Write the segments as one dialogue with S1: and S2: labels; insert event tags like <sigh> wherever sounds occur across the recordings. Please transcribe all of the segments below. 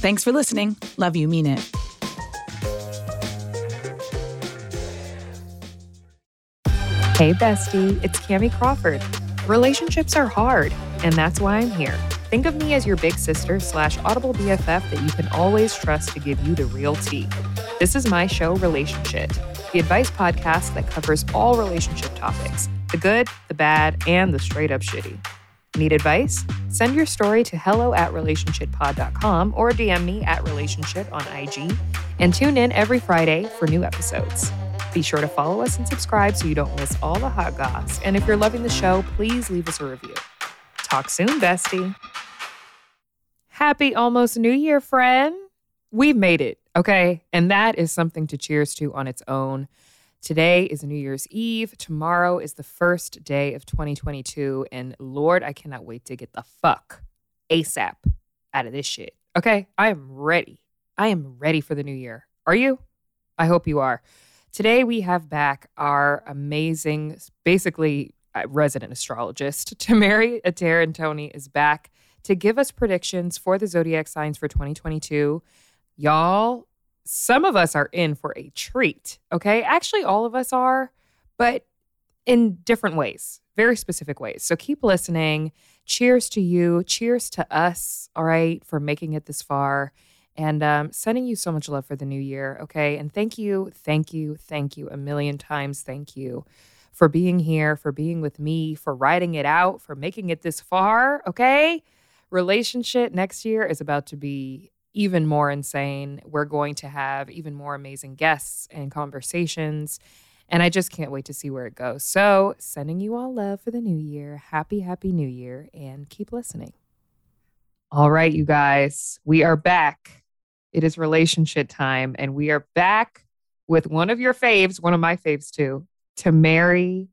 S1: Thanks for listening. Love you, mean it.
S2: Hey, bestie, it's Kamie Crawford. Relationships are hard, and that's why I'm here. Think of me as your big sister slash audible BFF that you can always trust to give you the real tea. This is my show, Relationshit, the advice podcast that covers all relationship topics the good, the bad, and the straight up shitty. Need advice? Send your story to hello at relationshitpod.com or DM me at relationshit on IG and tune in every Friday for new episodes. Be sure to follow us and subscribe so you don't miss all the hot goss. And if you're loving the show, please leave us a review. Talk soon, bestie. Happy almost New Year, friend. We've made it, okay? And that is something to cheers to on its own. Today is New Year's Eve. Tomorrow is the first day of 2022. And Lord, I cannot wait to get the fuck ASAP out of this shit. Okay? I am ready. I am ready for the new year. Are you? I hope you are. Today we have back our amazing, basically uh, resident astrologist, <laughs> Tamerri Ater-Ntonni is back to give us predictions for the zodiac signs for 2022. Y'all, some of us are in for a treat, okay? Actually, all of us are, but in different ways, very specific ways. So keep listening. Cheers to you. Cheers to us, all right, for making it this far and um, sending you so much love for the new year, okay? And thank you, thank you, thank you a million times. Thank you for being here, for being with me, for writing it out, for making it this far, okay? Relationshit next year is about to be even more insane. We're going to have even more amazing guests and conversations. And I just can't wait to see where it goes. So, sending you all love for the new year. Happy, happy new year, and keep listening. All right, you guys, we are back. It is relationshit time, and we are back with one of your faves, one of my faves too, Tamerri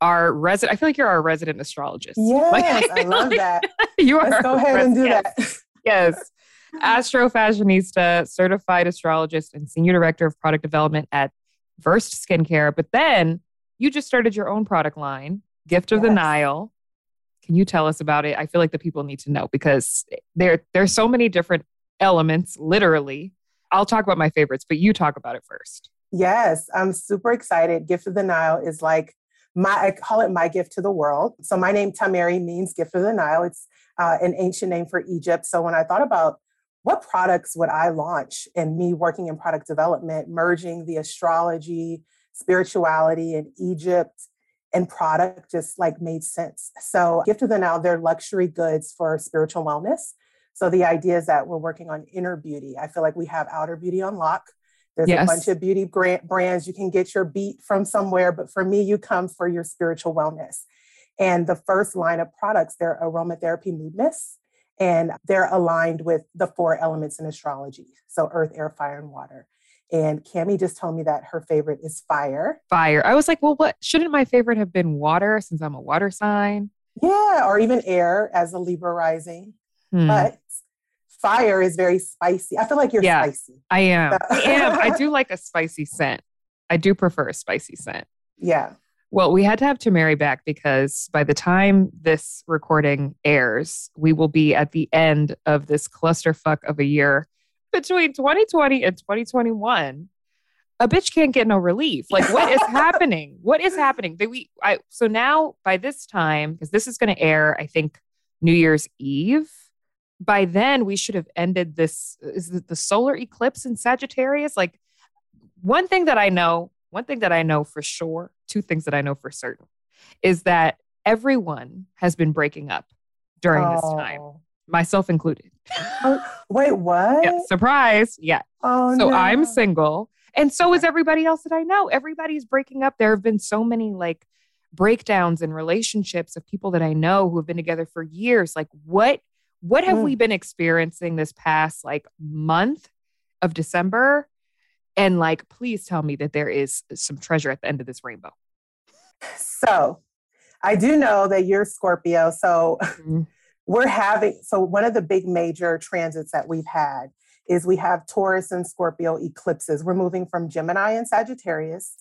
S2: our resident. I feel like you're our resident astrologist. <laughs>
S3: Yes,
S2: like,
S3: I love
S2: like, <laughs>
S3: that.
S2: you are.
S3: Let's go ahead and do
S2: yes,
S3: that.
S2: Yes. Astro fashionista, certified astrologist, and senior director of product development at Versed Skincare. But then you just started your own product line, Gift of the Nile. Can you tell us about it? I feel like the people need to know because there there's so many different elements, literally. I'll talk about my favorites, but you talk about it first.
S3: Yes, I'm super excited. Gift of the Nile is like my, I call it my gift to the world. So my name Tamerri means gift of the Nile. It's uh, an ancient name for Egypt. So when I thought about what products would I launch and me working in product development, merging the astrology, spirituality, and Egypt and product just like made sense. So Gift of the Nile, they're luxury goods for spiritual wellness. So the idea is that we're working on inner beauty. I feel like we have outer beauty on lock. There's
S2: Yes.
S3: a bunch of beauty grant brands. You can get your beat from somewhere, but for me, you come for your spiritual wellness. And the first line of products, they're aromatherapy mood mists, and they're aligned with the four elements in astrology. So earth, air, fire, and water. And Kamie just told me that her favorite is fire.
S2: Fire. I was like, well, what shouldn't my favorite have been water since I'm a water sign?
S3: Yeah, or even air as a Libra rising.
S2: Hmm.
S3: But fire is very spicy. I feel like you're
S2: Yeah.
S3: spicy.
S2: I am.
S3: So-
S2: I am. I <laughs> do like a spicy scent. I do prefer a spicy scent.
S3: Yeah.
S2: Well, we had to have Tamerri back because by the time this recording airs, we will be at the end of this clusterfuck of a year between 2020 and 2021. A bitch can't get no relief. Like, what is <laughs> happening? What is happening? That we, I, so now by this time, because this is going to air, I think New Year's Eve. By then, we should have ended this. Is it the solar eclipse in Sagittarius? Like, one thing that I know, one thing that I know for sure, two things that I know for certain, is that everyone has been breaking up during this time,
S3: Oh.
S2: myself included.
S3: Oh, Wait, what?
S2: yeah, surprise. Yeah.
S3: Oh,
S2: So
S3: no.
S2: I'm single. And so is everybody else that I know. Everybody's breaking up. There have been so many like breakdowns in relationships of people that I know who have been together for years. Like what what have
S3: Mm.
S2: we been experiencing this past like month of December. And like, please tell me that there is some treasure at the end of this rainbow.
S3: So I do know that you're Scorpio. So mm-hmm. <laughs> we're having, so one of the big major transits that we've had is we have Taurus and Scorpio eclipses. We're moving from Gemini and Sagittarius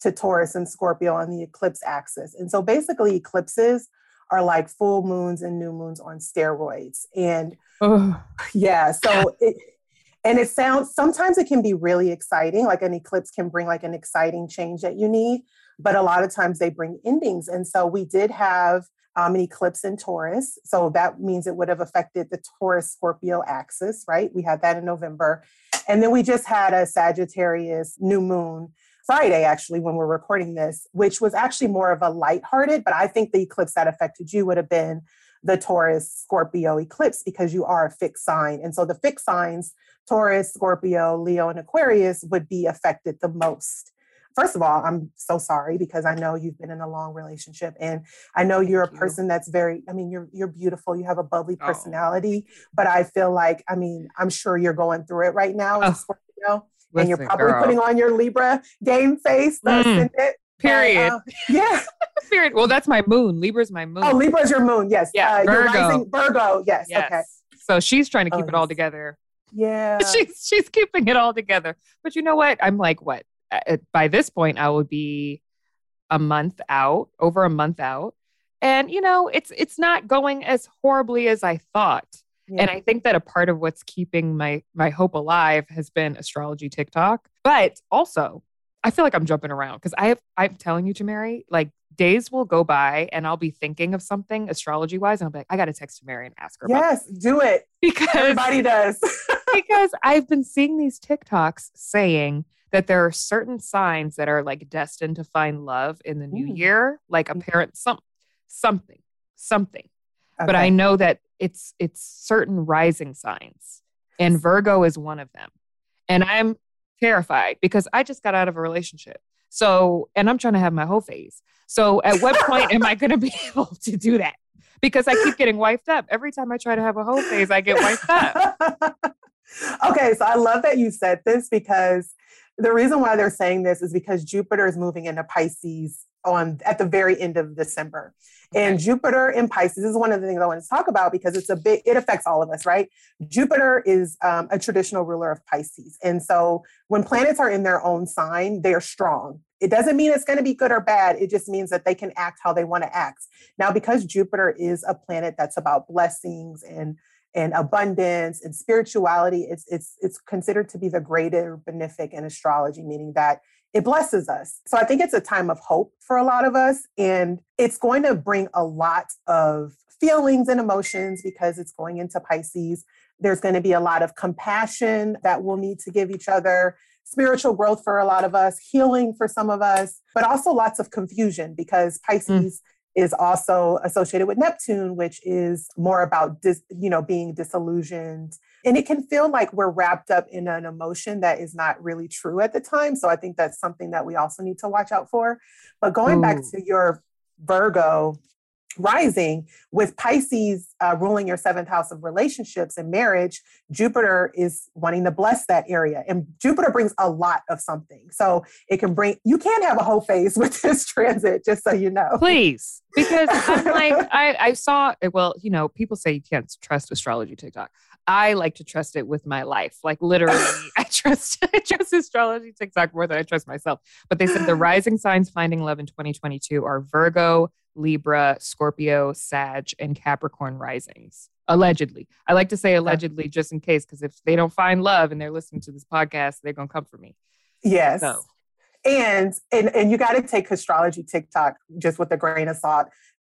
S3: to Taurus and Scorpio on the eclipse axis. And so basically, eclipses are like full moons and new moons on steroids. And yeah, so it, and it sounds sometimes it can be really exciting, like an eclipse can bring like an exciting change that you need, but a lot of times they bring endings. And so we did have um, an eclipse in Taurus. So that means it would have affected the Taurus Scorpio axis, right? We had that in November. And then we just had a Sagittarius new moon Friday, actually, when we're recording this, which was actually more of a lighthearted, but I think the eclipse that affected you would have been the Taurus Scorpio eclipse because you are a fixed sign. And so the fixed signs, Taurus, Scorpio, Leo, and Aquarius, would be affected the most. First of all, I'm so sorry because I know you've been in a long relationship and I know you're a person that's very, I mean, you're you're beautiful, you have a bubbly oh. personality, oh. but I feel like, I mean, I'm sure you're going through it right now, oh. Scorpio. Listen, and you're probably girl. putting on your Libra game face. Mm,
S2: period.
S3: uh, <laughs> yeah.
S2: period. Well, that's my moon. Libra's my moon.
S3: Oh, Libra's your moon. Yes.
S2: Yeah. Uh, Virgo. Rising,
S3: Virgo. Yes. yes. Okay.
S2: So she's trying to keep oh, it all together.
S3: Yeah. <laughs>
S2: she's she's keeping it all together. But you know what? I'm like, what? By this point, I would be a month out, over a month out. And you know, it's it's not going as horribly as I thought. Yeah. And I think that a part of what's keeping my my hope alive has been astrology TikTok. But also, I feel like I'm jumping around because I have I'm telling you, Mary, like days will go by and I'll be thinking of something astrology wise, and I'll be like, I gotta text Mary and ask her.
S3: Yes, do it. <laughs>
S2: Because
S3: everybody does. <laughs>
S2: because I've been seeing these TikToks saying that there are certain signs that are like destined to find love in the new mm. year, like a mm. parent, some something, something. Okay. But I know that it's it's certain rising signs and virgo is one of them and i'm terrified because i just got out of a relationship. So and i'm trying to have my whole phase. So at what point am i going to be <laughs> able to do that? Because i keep getting wiped up. Every time i try to have a whole phase i get wiped up. <laughs>
S3: Okay so i love that you said this because the reason why they're saying this is because jupiter is moving into pisces on at the very end of December. And Jupiter in Pisces is one of the things I want to talk about because it's a big, it affects all of us, right? Jupiter is um, a traditional ruler of Pisces. And so when planets are in their own sign, they're strong. It doesn't mean it's going to be good or bad. It just means that they can act how they want to act. Now, because Jupiter is a planet that's about blessings and and abundance and spirituality, it's it's it's considered to be the greater benefic in astrology, meaning that it blesses us. So I think it's a time of hope for a lot of us. And it's going to bring a lot of feelings and emotions because it's going into Pisces. There's going to be a lot of compassion that we'll need to give each other, spiritual growth for a lot of us, healing for some of us, but also lots of confusion because mm. Pisces. Mm is also associated with Neptune, which is more about dis, you know being disillusioned, and it can feel like we're wrapped up in an emotion that is not really true at the time. So I think that's something that we also need to watch out for. But going Ooh. back to your Virgo rising with Pisces uh, ruling your seventh house of relationships and marriage, Jupiter is wanting to bless that area. And Jupiter brings a lot of something. So it can bring, you can have a whole phase <laughs> with this transit, just so you know.
S2: Please. Because I'm <laughs> like, I, I saw, well, you know, people say you can't trust astrology TikTok. I like to trust it with my life. Like literally, <laughs> I trust I trust astrology TikTok more than I trust myself. But they said the <gasps> rising signs finding love in 2022 are Virgo, Libra, Scorpio, Sag, and Capricorn risings. Allegedly. I like to say allegedly just in case, because if they don't find love and they're listening to this podcast, they're gonna come for me.
S3: Yes. So. And and and you got to take astrology TikTok just with a grain of salt.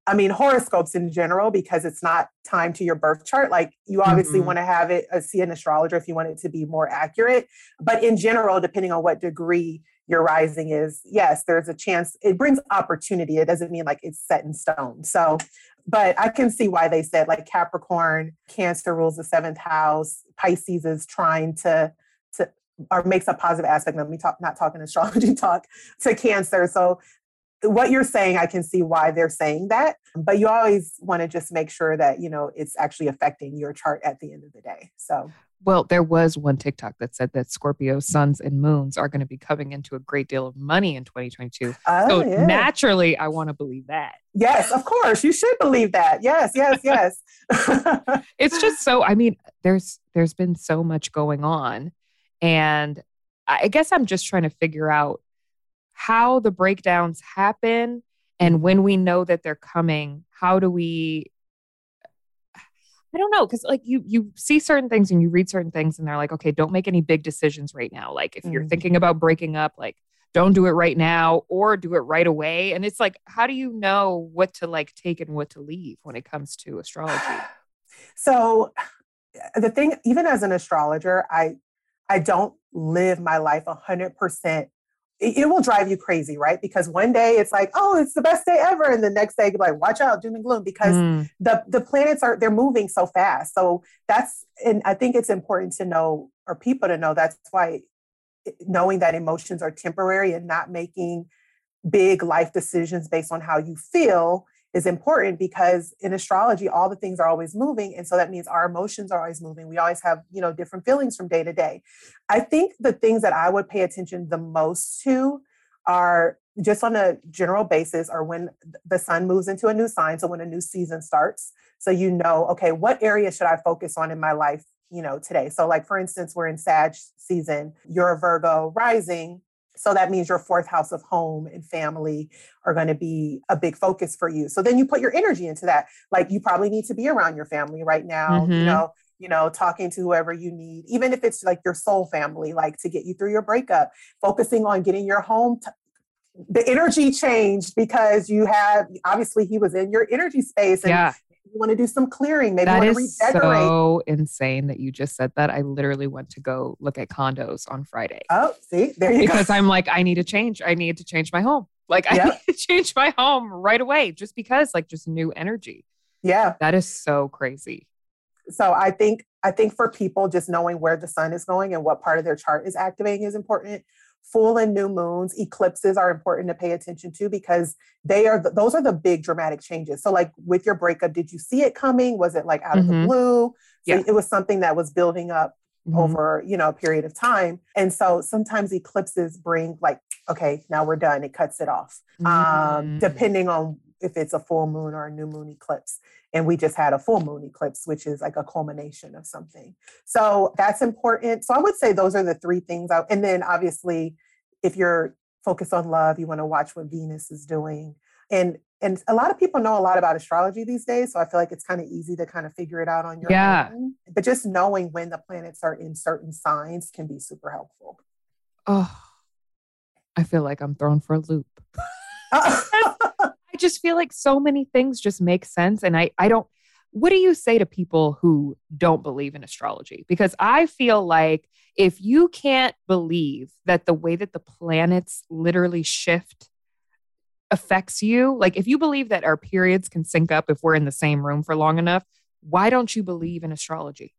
S3: I mean, horoscopes in general, because it's not time to your birth chart. Like you obviously mm-hmm. want to have it, uh, see an astrologer if you want it to be more accurate. But in general, depending on what degree your rising is, yes, there's a chance. It brings opportunity. It doesn't mean like it's set in stone. So, but I can see why they said like Capricorn, Cancer rules the seventh house. Pisces is trying to to or makes a positive aspect. Let me talk, not talking astrology <laughs> talk to Cancer. So what you're saying, I can see why they're saying that, but you always want to just make sure that, you know, it's actually affecting your chart at the end of the day. So,
S2: Well, there was one TikTok that said that Scorpio suns and moons are going to be coming into a great deal of money in 2022.
S3: Oh,
S2: so
S3: yeah.
S2: naturally, I want to believe that.
S3: yes, of course. You should believe that. Yes, yes, yes. <laughs>
S2: It's just so. I mean, there's there's been so much going on, and I guess I'm just trying to figure out how the breakdowns happen, and when we know that they're coming, how do we I don't know because like you you see certain things and you read certain things and they're like okay don't make any big decisions right now like if you're
S3: Mhm.
S2: thinking about breaking up like don't do it right now or do it right away and it's like how do you know what to like take and what to leave when it comes to astrology <sighs>
S3: so the thing, even as an astrologer, I I don't live my life a hundred percent. It will drive you crazy, right? Because one day it's like, oh, it's the best day ever, and the next day you're like, watch out, doom and gloom, because
S2: Mm,
S3: the the planets are they're moving so fast. So that's and I think it's important to know or people to know that's why knowing that emotions are temporary and not making big life decisions based on how you feel is important because in astrology all the things are always moving. And so that means our emotions are always moving. We always have you know different feelings from day to day. I think the things that i would pay attention the most to are just on a general basis are when the sun moves into a new sign. So when a new season starts. So you know okay what area should i focus on in my life you know today? So like for instance we're in sag season. You're a virgo rising so that means your fourth house of home and family are going to be a big focus for you. So then you put your energy into that. Like you probably need to be around your family right now you
S2: Mhm.
S3: know you know talking to whoever you need even if it's like your soul family like to get you through your breakup focusing on getting your home t- the energy changed because you have obviously he was in your energy space and
S2: yeah
S3: you want to do some clearing maybe
S2: that
S3: you want to
S2: is
S3: redecorate.
S2: so insane that you just said that i literally went to go look at condos on friday.
S3: Oh see there you
S2: because
S3: go.
S2: Because i'm like i need to change i need to change my home like i <laughs> need to change my home right away just because like just new energy.
S3: Yeah.
S2: That is so crazy.
S3: So i think i think for people just knowing where the sun is going and what part of their chart is activating is important full and new moons eclipses are important to pay attention to because they are the, those are the big dramatic changes so like with your breakup did you see it coming was it like out of the
S2: Mhm.
S3: blue so
S2: Yeah.
S3: it was something that was building up
S2: Mhm.
S3: over you know a period of time and so sometimes eclipses bring like okay now we're done it cuts it off um,
S2: Mm.
S3: depending on if it's a full moon or a new moon eclipse. And we just had a full moon eclipse, which is like a culmination of something. So that's important. So I would say those are the three things. I, and then obviously, if you're focused on love, you want to watch what Venus is doing. And and a lot of people know a lot about astrology these days. So I feel like it's kind of easy to kind of figure it out on your
S2: Yeah.
S3: own. But just knowing when the planets are in certain signs can be super helpful.
S2: oh i feel like i'm thrown for a loop <laughs> <laughs> <laughs> just feel like so many things just make sense. And I, I don't, what do you say to people who don't believe in astrology? Because I feel like if you can't believe that the way that the planets literally shift affects you, like if you believe that our periods can sync up if we're in the same room for long enough, why don't you believe in astrology?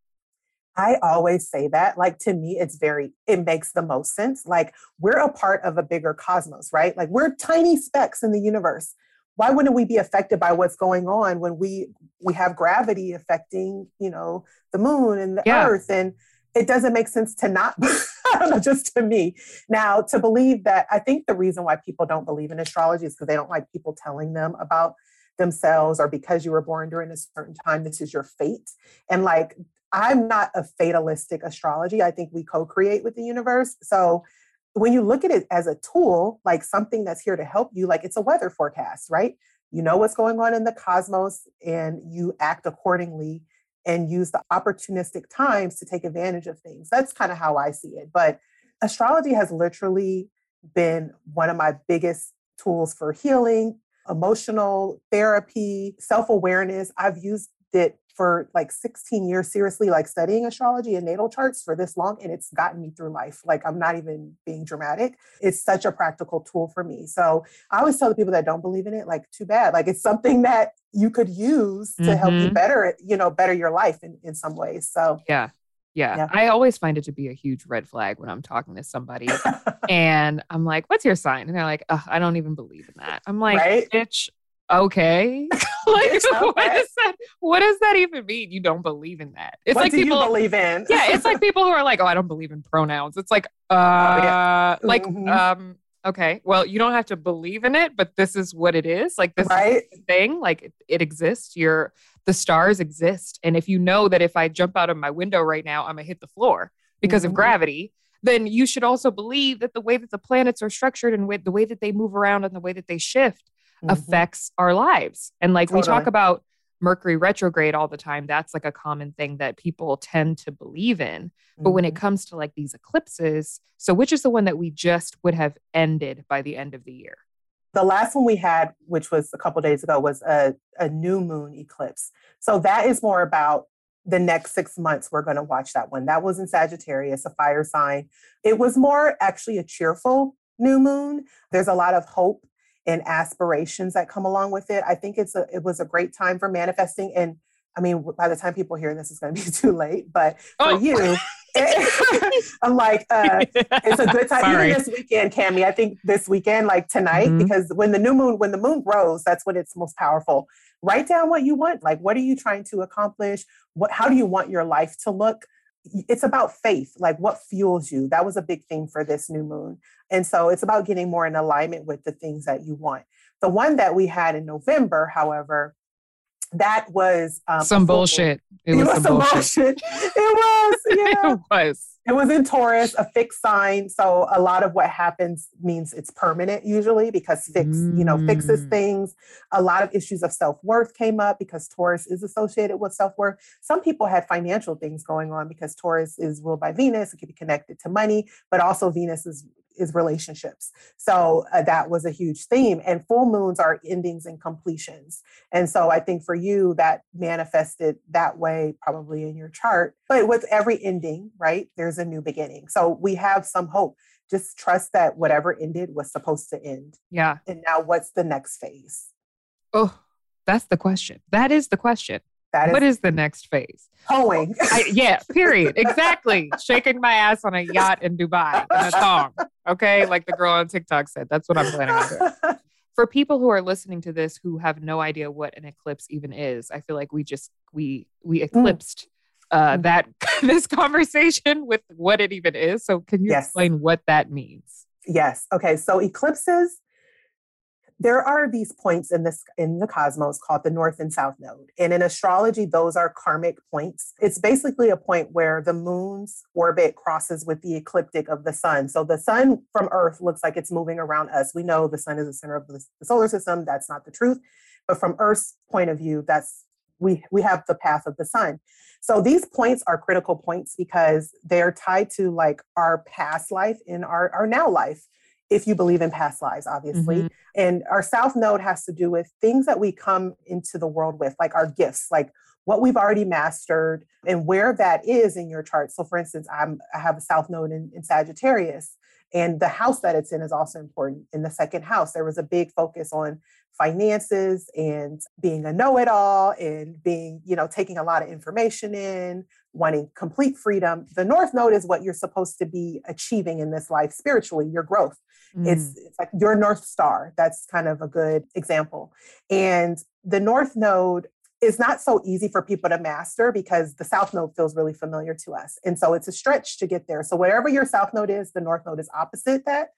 S3: I always say that. Like to me, it's very, it makes the most sense. Like we're a part of a bigger cosmos, right? Like we're tiny specks in the universe. Why wouldn't we be affected by what's going on when we we have gravity affecting, you know, the moon and the
S2: Yeah.
S3: earth? And it doesn't make sense to not, <laughs> I don't know, just to me. Now, to believe that, I think the reason why people don't believe in astrology is because they don't like people telling them about themselves or because you were born during a certain time, this is your fate. And like I'm not a fatalistic astrology. I think we co create with the universe. So when you look at it as a tool, like something that's here to help you, like it's a weather forecast, right? You know what's going on in the cosmos and you act accordingly and use the opportunistic times to take advantage of things. That's kind of how I see it. But astrology has literally been one of my biggest tools for healing, emotional therapy, self awareness. I've used it for like 16 years seriously like studying astrology and natal charts for this long and it's gotten me through life like i'm not even being dramatic it's such a practical tool for me so i always tell the people that don't believe in it like too bad like it's something that you could use to help you
S2: Mhm.
S3: better you know better your life in, in some ways so
S2: Yeah. Yeah.
S3: Yeah.
S2: I always find it to be a huge red flag when I'm talking to somebody <laughs> and I'm like, what's your sign? And they're like, I don't even believe in that. I'm like,
S3: Right?
S2: bitch, okay. like, <laughs> <laughs> what, is that, what does that even mean? You don't believe in that?
S3: It's what like do people you believe in.
S2: yeah, it's like <laughs> people who are like, oh, I don't believe in pronouns. It's like, uh, oh, yeah. like, mm-hmm. um, okay, well, you don't have to believe in it, but this is what it is. Like this right? thing, like it, it exists. You're the stars exist, and if you know that if I jump out of my window right now, I'm gonna hit the floor because mm-hmm. of gravity then you should also believe that the way that the planets are structured and with the way that they move around and the way that they shift mm-hmm. affects our lives. And like totally. we talk about Mercury retrograde all the time, that's like a common thing that people tend to believe in. But mm-hmm. when it mm-hmm. comes to like these eclipses, so which is the one that we just would have ended by the end of the year?
S3: The last one we had, which was a couple days ago, was a, a new moon eclipse. So that is more about the next six months, we're going to watch that one. That was in Sagittarius, a fire sign. It was more actually a cheerful new moon. There's a lot of hope and aspirations that come along with it. I think it's a it was a great time for manifesting. And I mean, by the time people hear this, it's going to be <laughs> too late. But for oh. you, <laughs> <laughs> I'm like, uh, it's a good time. Sorry. Even this weekend, Kamie. I think this weekend, like tonight, mm-hmm. because when the new moon, when the moon grows, that's when it's most powerful. Write down what you want. Like, what are you trying to accomplish? What? How do you want your life to look? It's about faith. Like, what fuels you? That was a big thing for this new moon, and so it's about getting more in alignment with the things that you want. The one that we had in November, however, that was
S2: um, some bullshit.
S3: It, it was, was, some bullshit. bullshit. it was, <laughs> yeah.
S2: it was.
S3: It was in Taurus, a fixed sign. So a lot of what happens means it's permanent usually because fix, mm. you know, fixes mm. things. A lot of issues of self-worth came up because Taurus is associated with self-worth. Some people had financial things going on because Taurus is ruled by Venus. It can be connected to money, but also Venus is is relationships. So uh, that was a huge theme. And full moons are endings and completions. And so I think for you, that manifested that way probably in your chart. But with every ending, right, there's a new beginning. So we have some hope. Just trust that whatever ended was supposed to end.
S2: Yeah.
S3: And now what's the next phase?
S2: Oh, that's the question. That is the question. That is, what is the next phase?
S3: Hoeing. <laughs>
S2: I, yeah, period. Exactly. <laughs> Shaking my ass on a yacht in Dubai in a thong. Okay. Like the girl on TikTok said. That's what I'm planning on doing. <laughs> For people who are listening to this who have no idea what an eclipse even is, I feel like we just we we mm. eclipsed mm. uh, that this conversation with what it even is. So can you yes. explain what that means?
S3: Yes. Okay. So eclipses there are these points in this in the cosmos called the north and south node and in astrology those are karmic points. It's basically a point where the moon's orbit crosses with the ecliptic of the sun. So the sun from earth looks like it's moving around us. We know the sun is the center of the, the solar system. That's not the truth. But from earth's point of view that's we we have the path of the sun. So these points are critical points because they're tied to like our past life in our, our now life if you believe in past lives, obviously. Mm-hmm. And our South Node has to do with things that we come into the world with, like our gifts, like what we've already mastered and where that is in your chart. So, for instance, I'm, I have a South Node in, in Sagittarius, and the house that it's in is also important. In the second house, there was a big focus on finances and being a know-it-all and being, you know, taking a lot of information in, wanting complete freedom. The North Node is what you're supposed to be achieving in this life spiritually, your growth. Mm. It's, it's like your North Star. That's kind of a good example. And the North Node is not so easy for people to master because the South Node feels really familiar to us. And so it's a stretch to get there. So wherever your South Node is, the North Node is opposite that.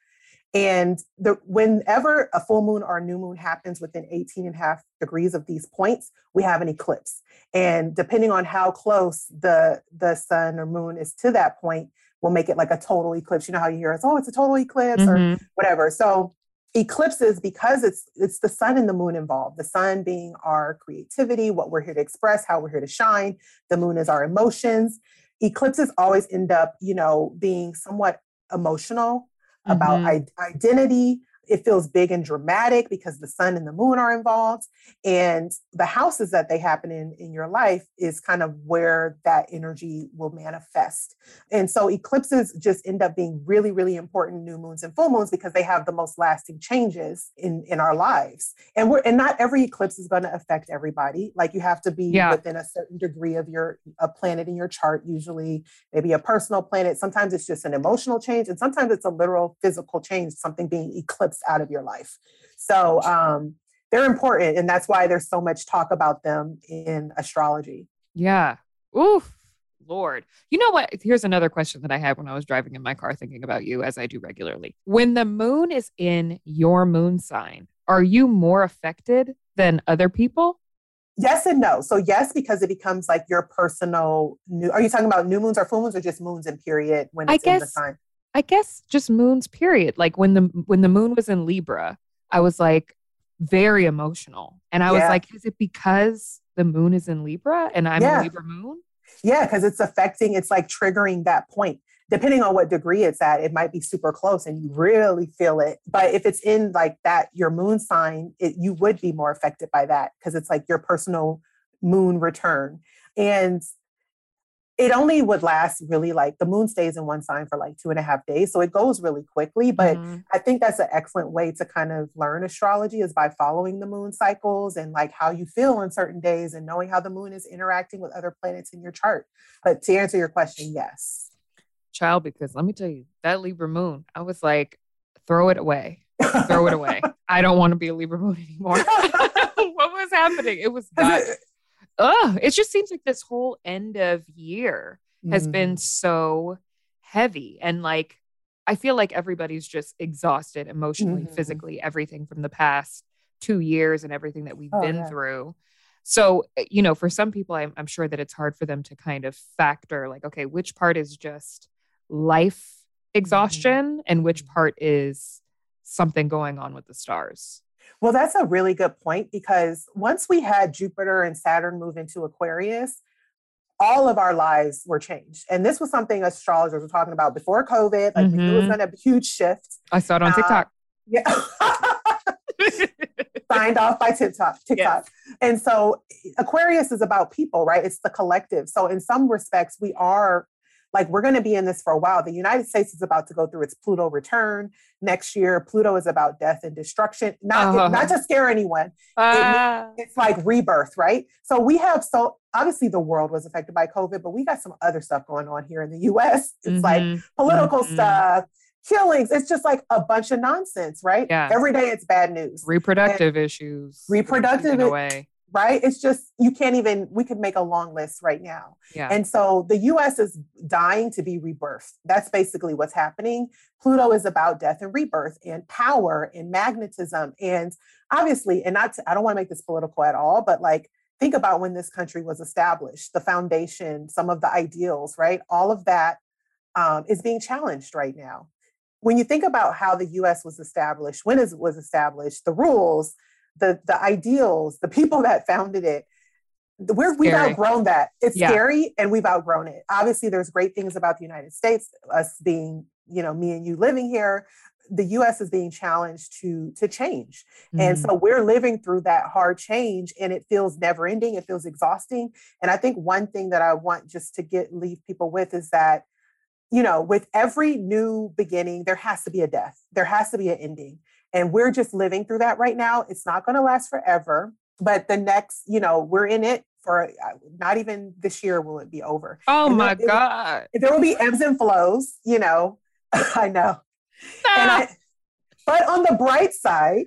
S3: And the, whenever a full moon or a new moon happens within 18 and a half degrees of these points, we have an eclipse. And depending on how close the, the sun or moon is to that point, will make it like a total eclipse. You know how you hear us, oh, it's a total eclipse mm-hmm. or whatever. So eclipses, because it's it's the sun and the moon involved, the sun being our creativity, what we're here to express, how we're here to shine, the moon is our emotions. Eclipses always end up, you know, being somewhat emotional about mm-hmm. I- identity, it feels big and dramatic because the sun and the moon are involved and the houses that they happen in in your life is kind of where that energy will manifest. And so eclipses just end up being really really important new moons and full moons because they have the most lasting changes in in our lives. And we're and not every eclipse is going to affect everybody. Like you have to be yeah. within a certain degree of your a planet in your chart usually maybe a personal planet. Sometimes it's just an emotional change and sometimes it's a literal physical change something being eclipsed out of your life. So um, they're important. And that's why there's so much talk about them in astrology.
S2: Yeah. Oof. Lord. You know what? Here's another question that I had when I was driving in my car thinking about you, as I do regularly. When the moon is in your moon sign, are you more affected than other people?
S3: Yes and no. So yes, because it becomes like your personal new. Are you talking about new moons or full moons, or just moons in period when it's
S2: I guess,
S3: in the sign?
S2: I guess just moons. Period. Like when the when the moon was in Libra, I was like very emotional, and I was like, is it because the moon is in Libra and I'm
S3: Yeah.
S2: a Libra moon?
S3: Yeah, because it's affecting, it's like triggering that point. Depending on what degree it's at, it might be super close and you really feel it. But if it's in like that, your moon sign, it, you would be more affected by that because it's like your personal moon return. And it only would last really like the moon stays in one sign for like two and a half days. So it goes really quickly. But
S2: Mhm.
S3: I think that's an excellent way to kind of learn astrology is by following the moon cycles and like how you feel on certain days and knowing how the moon is interacting with other planets in your chart. But to answer your question, yes.
S2: child, because let me tell you, that Libra moon, I was like, throw it away, throw it away. <laughs> I don't want to be a Libra moon anymore. <laughs> what was happening? It was not. Ugh, it just seems like this whole end of year has been
S3: Mm.
S2: so heavy and like I feel like everybody's just exhausted emotionally,
S3: Mhm.
S2: physically, everything from the past two years and everything that we've
S3: Oh,
S2: been
S3: yeah.
S2: through. So, uh, you know, for some people, I'm, I'm sure that it's hard for them to kind of factor like, okay, which part is just life exhaustion and which
S3: Mhm.
S2: part is something going on with the stars?
S3: Well, that's a really good point because once we had Jupiter and Saturn move into Aquarius, all of our lives were changed. And this was something astrologers were talking about before COVID. Like knew it was
S2: Mhm.
S3: going to be a huge shift.
S2: I saw it on
S3: Uh,
S2: TikTok.
S3: Yeah. <laughs> Signed off by TikTok. <laughs> TikTok. And so Aquarius is about people, right? It's the collective. So in some respects, we are like we're going to be in this for a while. The United States is about to go through its Pluto return next year. Pluto is about death and destruction. Not
S2: Uh-huh.
S3: not to scare anyone.
S2: Ah.
S3: It's like rebirth, right? So we have so obviously the world was affected by COVID, but we got some other stuff going on here in the US. It's like
S2: Mhm.
S3: political
S2: Mhm.
S3: stuff, killings. It's just like a bunch of nonsense, right?
S2: Yeah.
S3: Every day it's bad news
S2: reproductive issues.
S3: Reproductive
S2: in a way.
S3: Right? It's just you can't even we could make a long list right now.
S2: Yeah.
S3: And so the US is dying to be rebirthed. That's basically what's happening. Pluto is about death and rebirth and power and magnetism and obviously and not to, I don't want to make this political at all, but like think about when this country was established, the foundation, some of the ideals, right? All of that um, is being challenged right now. When you think about how the US was established, when it was established, the rules, the the ideals, the people <laughs> that founded it, we're, we've
S2: Scary.
S3: outgrown that. It's
S2: Yeah.
S3: scary and we've outgrown it. Obviously, there's great things about the United States, us being, you know, me and you living here. The US is being challenged to to change. And
S2: Mhm.
S3: so we're living through that hard change and it feels never ending. It feels exhausting. And I think one thing that I want just to get leave people with is that, you know, with every new beginning, there has to be a death. There has to be an ending. And we're just living through that right now. It's not going to last forever. But the next, you know, we're in it for uh, not even this year will it be over.
S2: oh
S3: and
S2: my
S3: then it-
S2: God.
S3: There will be ebbs and flows, you know. <laughs> I know. And I, but on the bright side,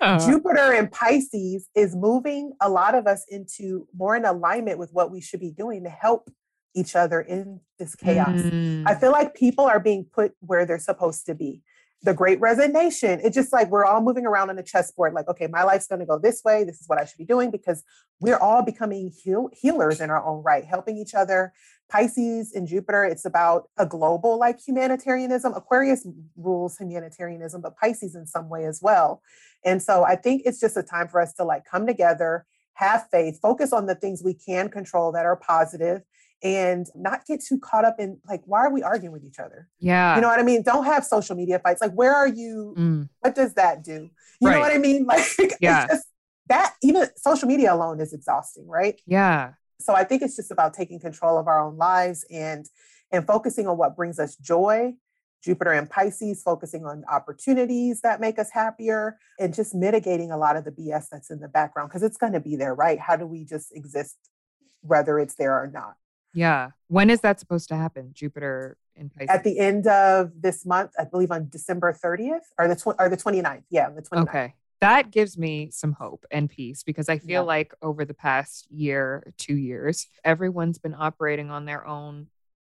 S2: Uh,
S3: Jupiter in Pisces is moving a lot of us into more in alignment with what we should be doing to help each other in this chaos.
S2: mm,
S3: I feel like people are being put where they're supposed to be. The great resignation, it's just like we're all moving around on a chessboard, like, okay, my life's going to go this way. This is what I should be doing because we're all becoming heal- healers in our own right, helping each other. Pisces and Jupiter, it's about a global like humanitarianism. Aquarius rules humanitarianism, but Pisces in some way as well. And so I think it's just a time for us to like come together, have faith, focus on the things we can control that are positive, and not get too caught up in like, why are we arguing with each other?
S2: yeah.
S3: You know what I mean? Don't have social media fights. Like, where are you?
S2: Mm,
S3: What does that do? You
S2: Right.
S3: know what I mean? <laughs> Like,
S2: Yeah.
S3: it's just that even social media alone is exhausting, right?
S2: yeah.
S3: So I think it's just about taking control of our own lives and and focusing on what brings us joy. Jupiter and Pisces focusing on opportunities that make us happier and just mitigating a lot of the BS that's in the background because it's going to be there, right? How do we just exist whether it's there or not?
S2: Yeah. When is that supposed to happen? Jupiter in Pisces.
S3: At the end of this month, I believe on December 30th or the tw- or the 29th. Yeah, the 29th.
S2: Okay. that gives me some hope and peace because I feel
S3: Yeah.
S2: like over the past year, two years, everyone's been operating on their own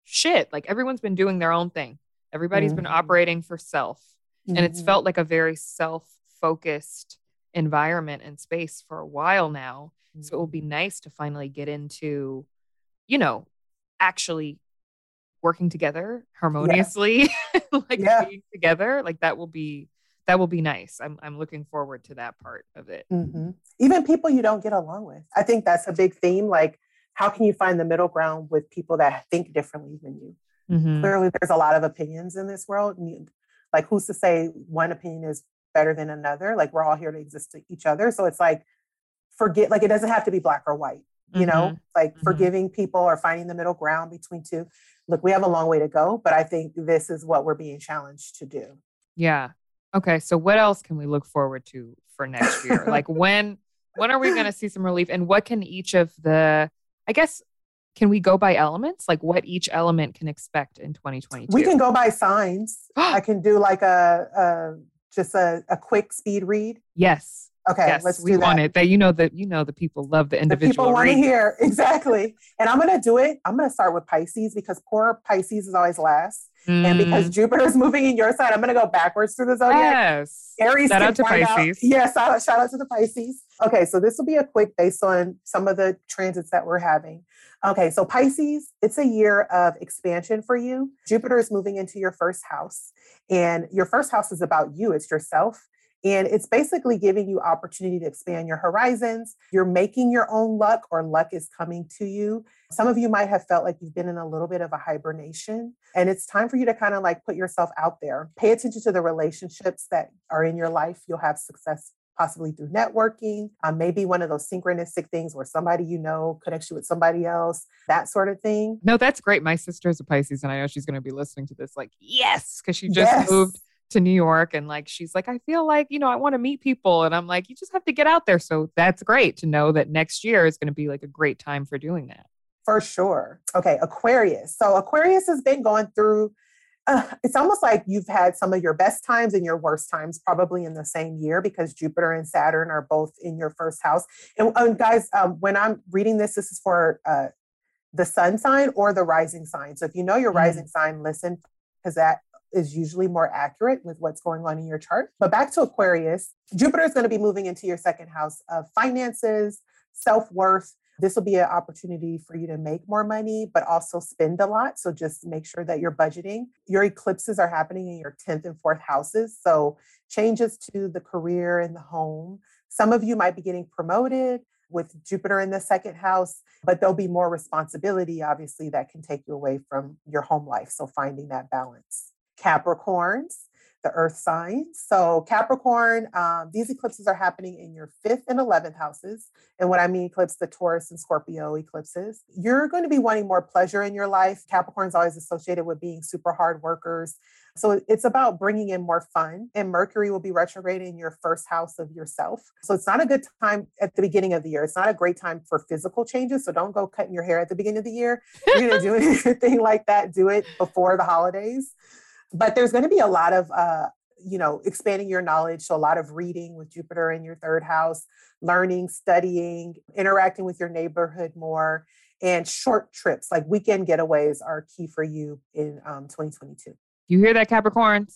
S2: shit. Like everyone's been doing their own thing. Everybody's been
S3: Mhm.
S2: operating for self. And it's
S3: Mhm.
S2: felt like a very self focused environment and space for a while now. So it will be nice to finally get into, you know, actually working together harmoniously, <laughs> like
S3: Yeah.
S2: being together. Like that will be that will be nice. I'm I'm looking forward to that part of it.
S3: Mhm. Even people you don't get along with. I think that's a big theme. Like, how can you find the middle ground with people that think differently than you?
S2: Mhm.
S3: Clearly, there's a lot of opinions in this world. Like, who's to say one opinion is better than another? Like, we're all here to exist to each other. So it's like, forget, like, it doesn't have to be black or white, you know, like
S2: Mhm.
S3: forgiving people or finding the middle ground between two. Look, we have a long way to go, but I think this is what we're being challenged to do.
S2: Yeah. Okay. So what else can we look forward to for next year? like <laughs> when when are we going to see some relief and what can each of the I guess can we go by elements? Like what each element can expect in 2022?
S3: We can go by signs. <gasps> I can do like a, a just a, a quick speed read.
S2: yes.
S3: Okay,
S2: yes,
S3: let's
S2: we
S3: do that.
S2: want it. That you know that you know the people love the individual.
S3: The people want to hear <laughs> exactly, and I'm going to do it. I'm going to start with Pisces because poor Pisces is always last, and because
S2: Mm,
S3: Jupiter is <laughs> moving in your sign, I'm going to go backwards through the zodiac.
S2: yes.
S3: Aries
S2: Shout out to Pisces.
S3: Yes, shout, shout out to the Pisces. Okay, so this will be a quick based on some of the transits that we're having. Okay, so Pisces, it's a year of expansion for you. Jupiter is moving into your first house, and your first house is about you, it's yourself. And it's basically giving you opportunity to expand your horizons. You're making your own luck, or luck is coming to you. Some of you might have felt like you've been in a little bit of a hibernation, and it's time for you to kind of like put yourself out there. Pay attention to the relationships that are in your life. You'll have success possibly through networking, um, maybe one of those synchronistic things where somebody you know connects you with somebody else, that sort of thing.
S2: No, that's great. My sister's a Pisces, and I know she's going to be listening to this. Like, yes, because she just
S3: Yes.
S2: moved to New York, and like, she's like, I feel like you know, I want to meet people, and I'm like, you just have to get out there. So that's great to know that next year is going to be like a great time for doing that.
S3: For sure. Okay, Aquarius. So Aquarius has been going through. Uh, it's almost like you've had some of your best times and your worst times probably in the same year because Jupiter and Saturn are both in your first house. And, and guys, um, when I'm reading this, this is for uh, the sun sign or the rising sign. So if you know your rising sign, listen because that is usually more accurate with what's going on in your chart. But back to Aquarius, Jupiter is going to be moving into your second house of finances, self worth. This will be an opportunity for you to make more money, but also spend a lot. So just make sure that you're budgeting. Your eclipses are happening in your 10th and 4th houses. So changes to the career and the home. Some of you might be getting promoted with Jupiter in the second house, but there'll be more responsibility, obviously, that can take you away from your home life. So finding that balance. Capricorns, the earth signs. So, Capricorn, um, these eclipses are happening in your fifth and 11th houses. And what I mean eclipse, the Taurus and Scorpio eclipses, you're going to be wanting more pleasure in your life. Capricorn's always associated with being super hard workers. So, it's about bringing in more fun. And Mercury will be retrograde in your first house of yourself. So, it's not a good time at the beginning of the year. It's not a great time for physical changes. So, don't go cutting your hair at the beginning of the year. If you're going to do <laughs> anything like that, do it before the holidays but there's going to be a lot of uh, you know expanding your knowledge so a lot of reading with jupiter in your third house learning studying interacting with your neighborhood more and short trips like weekend getaways are key for you in um, 2022
S2: You hear that, Capricorns?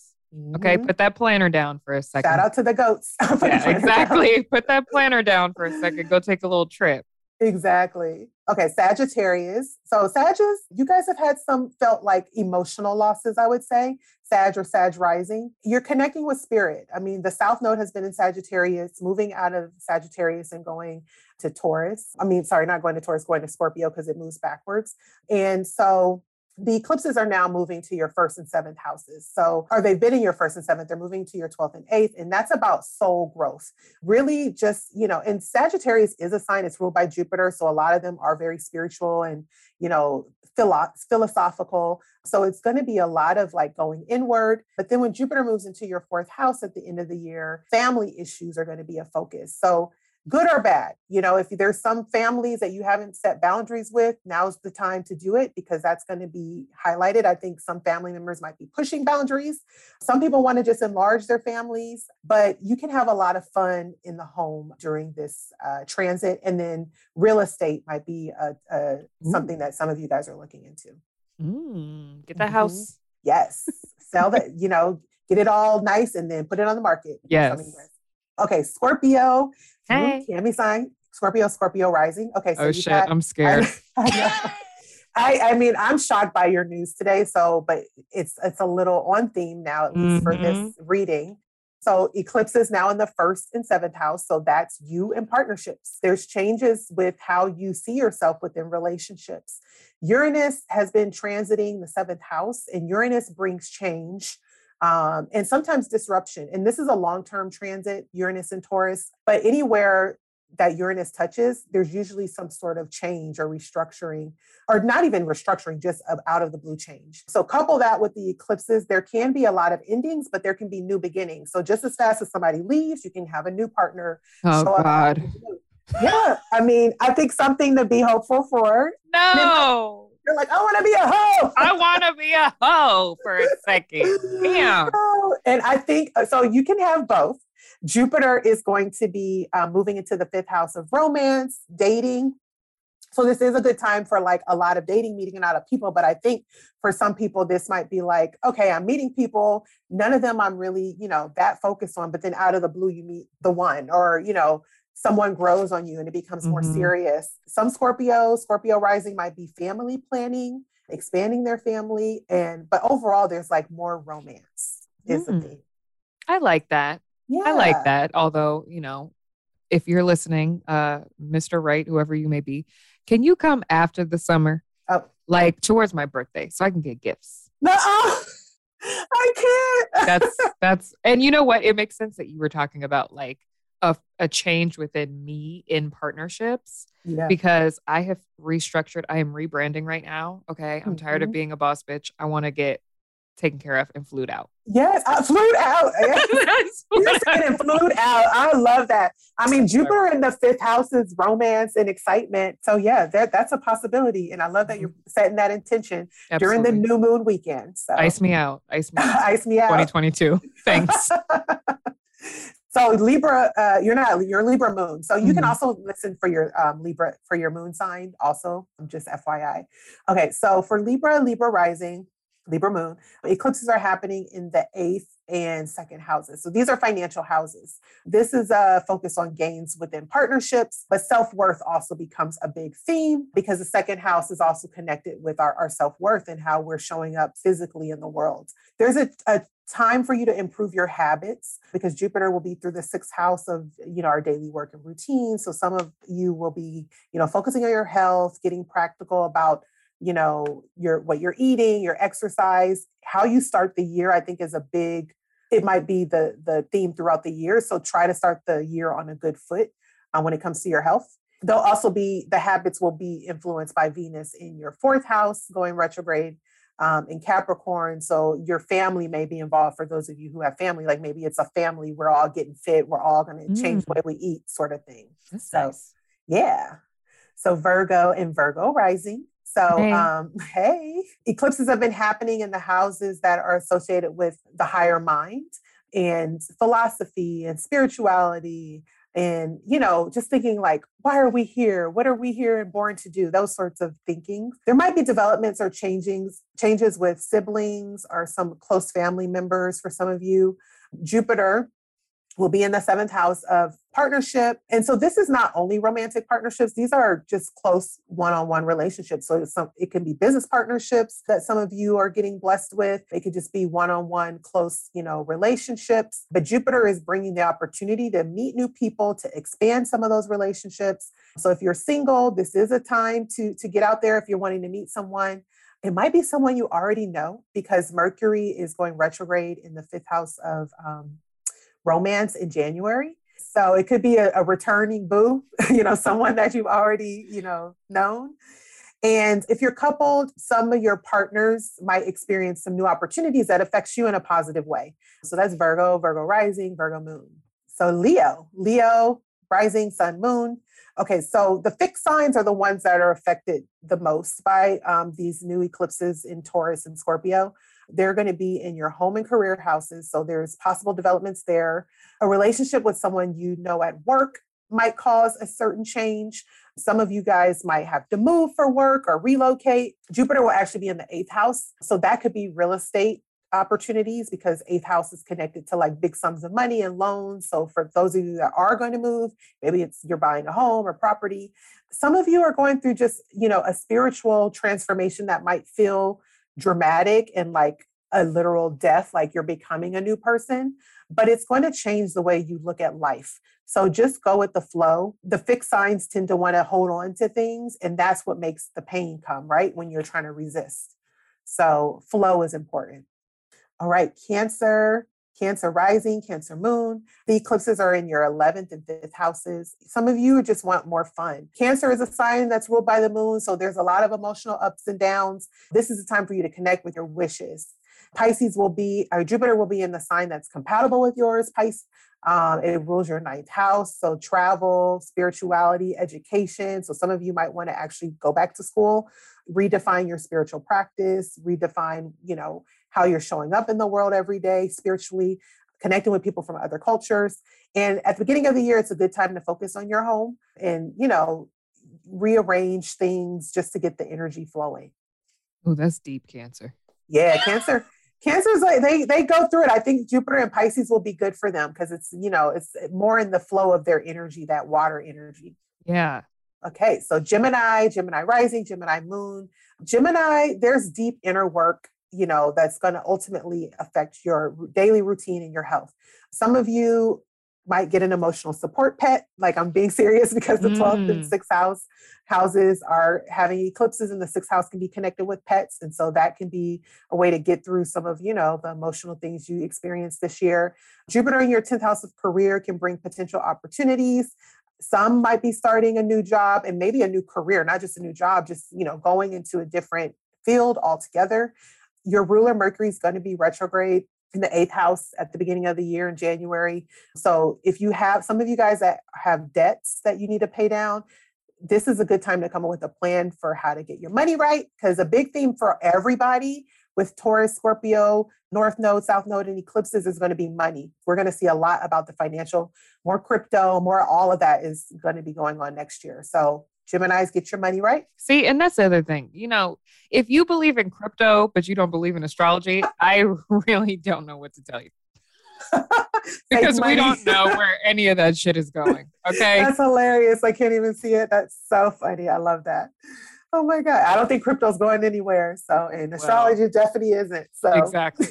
S2: Okay,
S3: Mhm.
S2: put that planner down for a second.
S3: shout out to the goats <laughs>
S2: yeah, exactly. Put that planner down for a second. Go take a little trip.
S3: Exactly. Okay, Sagittarius. So Sagittarius, you guys have had some felt like emotional losses, I would say. Sag or Sag rising. You're connecting with spirit. I mean, the South Node has been in Sagittarius, moving out of Sagittarius and going to Taurus. I mean, sorry, not going to Taurus, going to Scorpio because it moves backwards. And so the eclipses are now moving to your first and seventh houses. So, are they've been in your first and seventh, they're moving to your 12th and eighth. And that's about soul growth. Really, just, you know, and Sagittarius is a sign, it's ruled by Jupiter. So, a lot of them are very spiritual and, you know, philo- philosophical. So, it's going to be a lot of like going inward. But then when Jupiter moves into your fourth house at the end of the year, family issues are going to be a focus. So, good or bad. You know, if there's some families that you haven't set boundaries with, now's the time to do it because that's going to be highlighted. I think some family members might be pushing boundaries. Some people want to just enlarge their families, but you can have a lot of fun in the home during this uh, transit. And then real estate might be a, a something that some of you guys are looking into.
S2: Mm, get the mm-hmm. house.
S3: Yes. Sell that, you know, get it all nice and then put it on the market.
S2: Yes.
S3: Okay, Scorpio.
S2: Hey.
S3: Kamie sign. Scorpio, Scorpio rising. Okay.
S2: So oh shit, I'm scared. <laughs>
S3: I, I, I, mean, I'm shocked by your news today. So, but it's it's a little on theme now, at least mm-hmm. for this mm-hmm. reading. So eclipse is now in the first and seventh house. So that's you and partnerships. There's changes with how you see yourself within relationships. Uranus has been transiting the seventh house, and Uranus brings change um, and sometimes disruption. And this is a long term transit, Uranus and Taurus, but anywhere that Uranus touches, there's usually some sort of change or restructuring, or not even restructuring, just out of the blue change. So, couple that with the eclipses, there can be a lot of endings, but there can be new beginnings. So, just as fast as somebody leaves, you can have a new partner.
S2: Oh, God.
S3: Yeah. I mean, I think something to be hopeful for.
S2: No.
S3: You're like, I want to be a hoe.
S2: I want to be a hoe for a second. Damn. <laughs>
S3: And I think uh, so. You can have both. Jupiter is going to be uh, moving into the fifth house of romance, dating. So this is a good time for like a lot of dating, meeting a lot of people. But I think for some people, this might be like, okay, I'm meeting people. None of them I'm really, you know, that focused on. But then out of the blue, you meet the one, or you know, someone grows on you and it becomes more mm-hmm. serious. Some Scorpio, Scorpio rising might be family planning, expanding their family, and but overall, there's like more romance. Is mm. the thing.
S2: I like that. Yeah. I like that. Although, you know, if you're listening, uh, Mr. Wright, whoever you may be, can you come after the summer?
S3: Oh.
S2: Like towards my birthday so I can get gifts.
S3: No, <laughs> I can't.
S2: that's <laughs> that's and you know what? It makes sense that you were talking about like a, a change within me in partnerships
S3: yeah.
S2: because I have restructured. I am rebranding right now. Okay. I'm mm-hmm. tired of mm-hmm. being a boss bitch. I want to get taken care of and flued out.
S3: Yes, uh, flued out. <laughs> Yes. <laughs> You're saying flued <laughs> out. I love that. I mean, Jupiter in the fifth house is romance and excitement. So yeah, that, that's a possibility. And I love that you're mm-hmm. setting that intention Absolutely. during the new moon weekend. So
S2: ice me out. Ice me out.
S3: ice me out.
S2: 2022. Thanks.
S3: So Libra, uh, you're not you're Libra moon. So you mm-hmm. can also listen for your um, Libra for your moon sign. Also, just FYI. Okay, so for Libra, Libra rising, Libra moon, eclipses are happening in the eighth and second houses. So these are financial houses. This is uh, a focus on gains within partnerships, but self worth also becomes a big theme because the second house is also connected with our, our self worth and how we're showing up physically in the world. There's a, a time for you to improve your habits because Jupiter will be through the sixth house of you know our daily work and routine. So some of you will be you know focusing on your health, getting practical about you know your what you're eating, your exercise, how you start the year. I think is a big. It might be the the theme throughout the year. So try to start the year on a good foot uh, when it comes to your health. They'll also be the habits will be influenced by Venus in your fourth house going retrograde um, in Capricorn. So your family may be involved for those of you who have family, like maybe it's a family, we're all getting fit, we're all going to mm. change the way we eat, sort of thing.
S2: That's so, nice.
S3: yeah. So Virgo and Virgo rising. So, hey. Um, <laughs> hey, eclipses have been happening in the houses that are associated with the higher mind and philosophy and spirituality and you know just thinking like why are we here? What are we here and born to do? Those sorts of thinking. There might be developments or changings changes with siblings or some close family members for some of you. Jupiter will be in the seventh house of partnership. And so this is not only romantic partnerships, these are just close one-on-one relationships. So some, it can be business partnerships that some of you are getting blessed with. It could just be one-on-one close, you know, relationships. But Jupiter is bringing the opportunity to meet new people, to expand some of those relationships. So if you're single, this is a time to to get out there if you're wanting to meet someone. It might be someone you already know because Mercury is going retrograde in the fifth house of um, romance in January. So it could be a, a returning boo, <laughs> you know, someone that you've already, you know, known. And if you're coupled, some of your partners might experience some new opportunities that affects you in a positive way. So that's Virgo, Virgo rising, Virgo moon. So Leo, Leo rising, sun, moon. Okay, so the fixed signs are the ones that are affected the most by um, these new eclipses in Taurus and Scorpio. They're going to be in your home and career houses. So there's possible developments there. A relationship with someone you know at work might cause a certain change. Some of you guys might have to move for work or relocate. Jupiter will actually be in the eighth house. So that could be real estate opportunities because eighth house is connected to like big sums of money and loans. So for those of you that are going to move, maybe it's you're buying a home or property. Some of you are going through just, you know, a spiritual transformation that might feel dramatic and like a literal death, like you're becoming a new person, but it's going to change the way you look at life. So just go with the flow. The fixed signs tend to want to hold on to things, and that's what makes the pain come, right? When you're trying to resist. So flow is important. All right, Cancer, Cancer rising, Cancer moon. The eclipses are in your 11th and 5th houses. Some of you just want more fun. Cancer is a sign that's ruled by the moon, so there's a lot of emotional ups and downs. This is a time for you to connect with your wishes. Pisces will be, or Jupiter will be in the sign that's compatible with yours. Pisces, um, it rules your ninth house. So travel, spirituality, education. So some of you might want to actually go back to school, redefine your spiritual practice, redefine, you know, how you're showing up in the world every day spiritually, connecting with people from other cultures. And at the beginning of the year, it's a good time to focus on your home and, you know, rearrange things just to get the energy flowing.
S2: Oh, that's deep cancer.
S3: Yeah, cancer. Cancer's like they they go through it. I think Jupiter and Pisces will be good for them because it's you know it's more in the flow of their energy, that water energy.
S2: Yeah.
S3: Okay, so Gemini, Gemini rising, Gemini moon. Gemini, there's deep inner work you know that's going to ultimately affect your daily routine and your health. Some of you might get an emotional support pet like i'm being <laughs> serious because the 12th mm. and 6th house houses are having eclipses and the 6th house can be connected with pets and so that can be a way to get through some of you know the emotional things you experienced this year. Jupiter in your 10th house of career can bring potential opportunities. Some might be starting a new job and maybe a new career not just a new job just you know going into a different field altogether your ruler Mercury is going to be retrograde in the eighth house at the beginning of the year in January. So if you have some of you guys that have debts that you need to pay down, this is a good time to come up with a plan for how to get your money right. Because a big theme for everybody with Taurus, Scorpio, North Node, South Node, and eclipses is going to be money. We're going to see a lot about the financial, more crypto, more all of that is going to be going on next year. So Gemini's get your money right.
S2: See, and that's the other thing. You know, if you believe in crypto, but you don't believe in astrology, I <laughs> really don't know what to tell you. <laughs> because we don't know <laughs> where any of that shit is going. Okay.
S3: That's hilarious. I can't even see it. That's so funny. I love that. Oh my God. I don't think crypto's going anywhere. So, and astrology well, definitely isn't. So,
S2: exactly.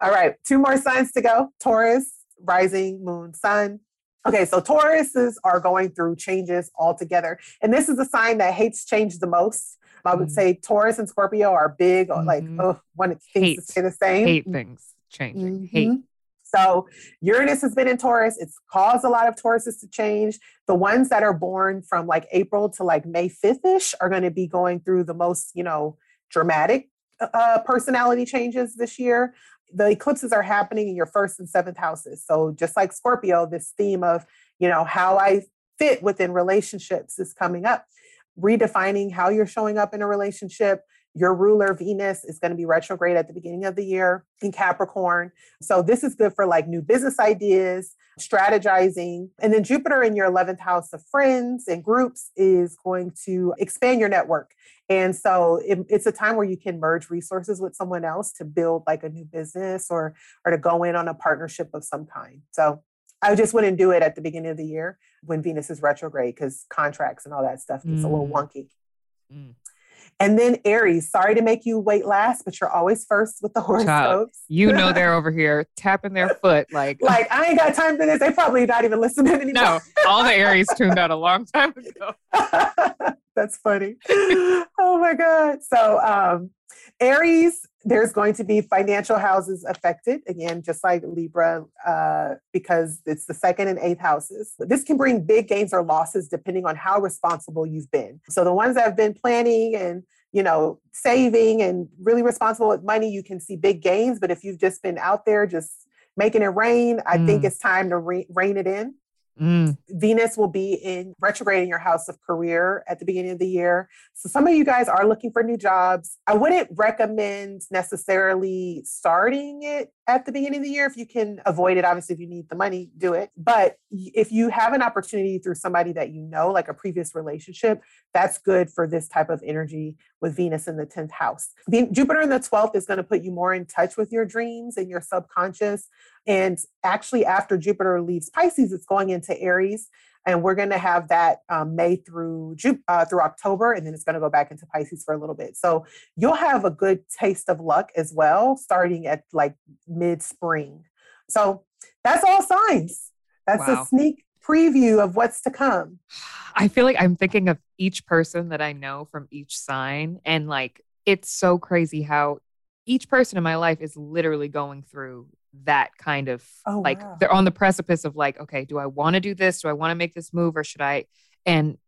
S3: All right. Two more signs to go Taurus, rising, moon, sun. Okay, so Tauruses are going through changes altogether. And this is the sign that hates change the most. I would mm. say Taurus and Scorpio are big, mm-hmm. like, oh, one things to stay the same.
S2: Hate things changing. Mm-hmm. Hate.
S3: So Uranus has been in Taurus. It's caused a lot of Tauruses to change. The ones that are born from like April to like May 5th-ish are going to be going through the most, you know, dramatic uh, personality changes this year the eclipses are happening in your first and seventh houses. So just like Scorpio, this theme of, you know, how I fit within relationships is coming up. Redefining how you're showing up in a relationship. Your ruler Venus is going to be retrograde at the beginning of the year in Capricorn. So this is good for like new business ideas, strategizing. And then Jupiter in your 11th house of friends and groups is going to expand your network and so it, it's a time where you can merge resources with someone else to build like a new business or or to go in on a partnership of some kind. So I just wouldn't do it at the beginning of the year when Venus is retrograde because contracts and all that stuff gets mm. a little mm. wonky. Mm. And then Aries, sorry to make you wait last, but you're always first with the horoscopes. Child,
S2: you know <laughs> they're over here tapping their foot like <laughs>
S3: like I ain't got time for this. They probably not even listening <laughs> anymore.
S2: No, all the Aries tuned out a long time ago.
S3: That's funny. <gasps> oh my God. So um Aries, there's going to be financial houses affected again, just like Libra, uh, because it's the second and eighth houses. This can bring big gains or losses depending on how responsible you've been. So the ones that have been planning and you know saving and really responsible with money, you can see big gains. But if you've just been out there just making it rain, I mm. think it's time to re- rein it in.
S2: Mm.
S3: Venus will be in retrograde in your house of career at the beginning of the year. So some of you guys are looking for new jobs. I wouldn't recommend necessarily starting it at the beginning of the year if you can avoid it. Obviously, if you need the money, do it. But if you have an opportunity through somebody that you know, like a previous relationship, that's good for this type of energy with Venus in the 10th house. Jupiter in the 12th is going to put you more in touch with your dreams and your subconscious. And actually, after Jupiter leaves Pisces, it's going into Aries. And we're going to have that um, May through uh, through October, and then it's going to go back into Pisces for a little bit. So you'll have a good taste of luck as well, starting at like mid spring. So that's all signs. That's wow. a sneak preview of what's to come.
S2: I feel like I'm thinking of each person that I know from each sign, and like it's so crazy how each person in my life is literally going through that kind of oh, like wow. they're on the precipice of like, okay, do I want to do this? Do I want to make this move or should I? And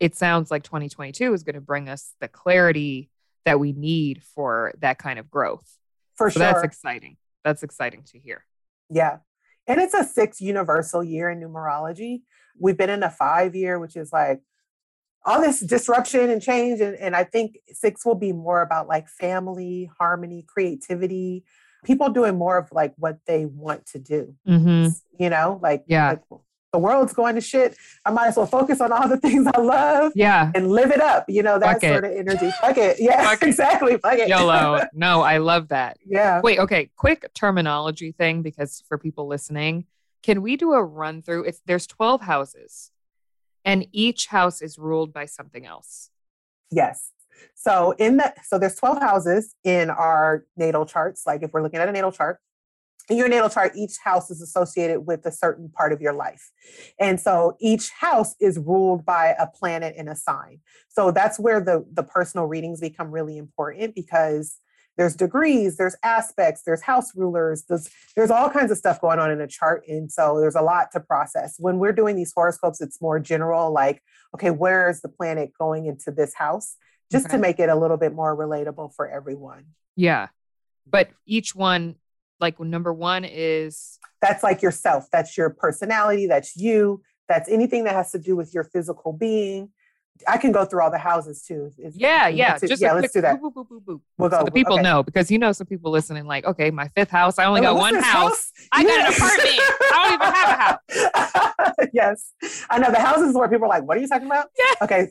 S2: it sounds like 2022 is going to bring us the clarity that we need for that kind of growth.
S3: For
S2: so
S3: sure.
S2: That's exciting. That's exciting to hear.
S3: Yeah. And it's a six universal year in numerology. We've been in a five year, which is like all this disruption and change. And, and I think six will be more about like family, harmony, creativity, people doing more of like what they want to do.
S2: Mm-hmm.
S3: You know, like,
S2: yeah.
S3: Like, the world's going to shit. I might as well focus on all the <laughs> things I love.
S2: Yeah.
S3: And live it up. You know, that Fuck sort it. of energy. Fuck it. <laughs> Yeah, Fuck exactly. Fuck it.
S2: YOLO. <laughs> No, I love that.
S3: Yeah.
S2: Wait, okay. Quick terminology thing because for people listening, can we do a run through? It's there's 12 houses and each house is ruled by something else.
S3: Yes. So in the so there's 12 houses in our natal charts. Like if we're looking at a natal chart, in your natal chart, each house is associated with a certain part of your life. And so each house is ruled by a planet and a sign. So that's where the, the personal readings become really important because there's degrees, there's aspects, there's house rulers, there's, there's all kinds of stuff going on in a chart. And so there's a lot to process. When we're doing these horoscopes, it's more general, like, okay, where is the planet going into this house? Just okay. to make it a little bit more relatable for everyone.
S2: Yeah. But each one, like number one is
S3: that's like yourself, that's your personality, that's you, that's anything that has to do with your physical being I can go through all the houses too.
S2: If, yeah, yeah. Just
S3: yeah, let's do that. Boop, boop,
S2: boop, we'll go. So the people okay. know because you know some people listening like, okay, my fifth house. I only oh, got one house. house. I yeah. got an apartment. I don't even
S3: have a house. <laughs> yes, I know the houses where people are like, "What are you talking about?"
S2: Yeah.
S3: Okay.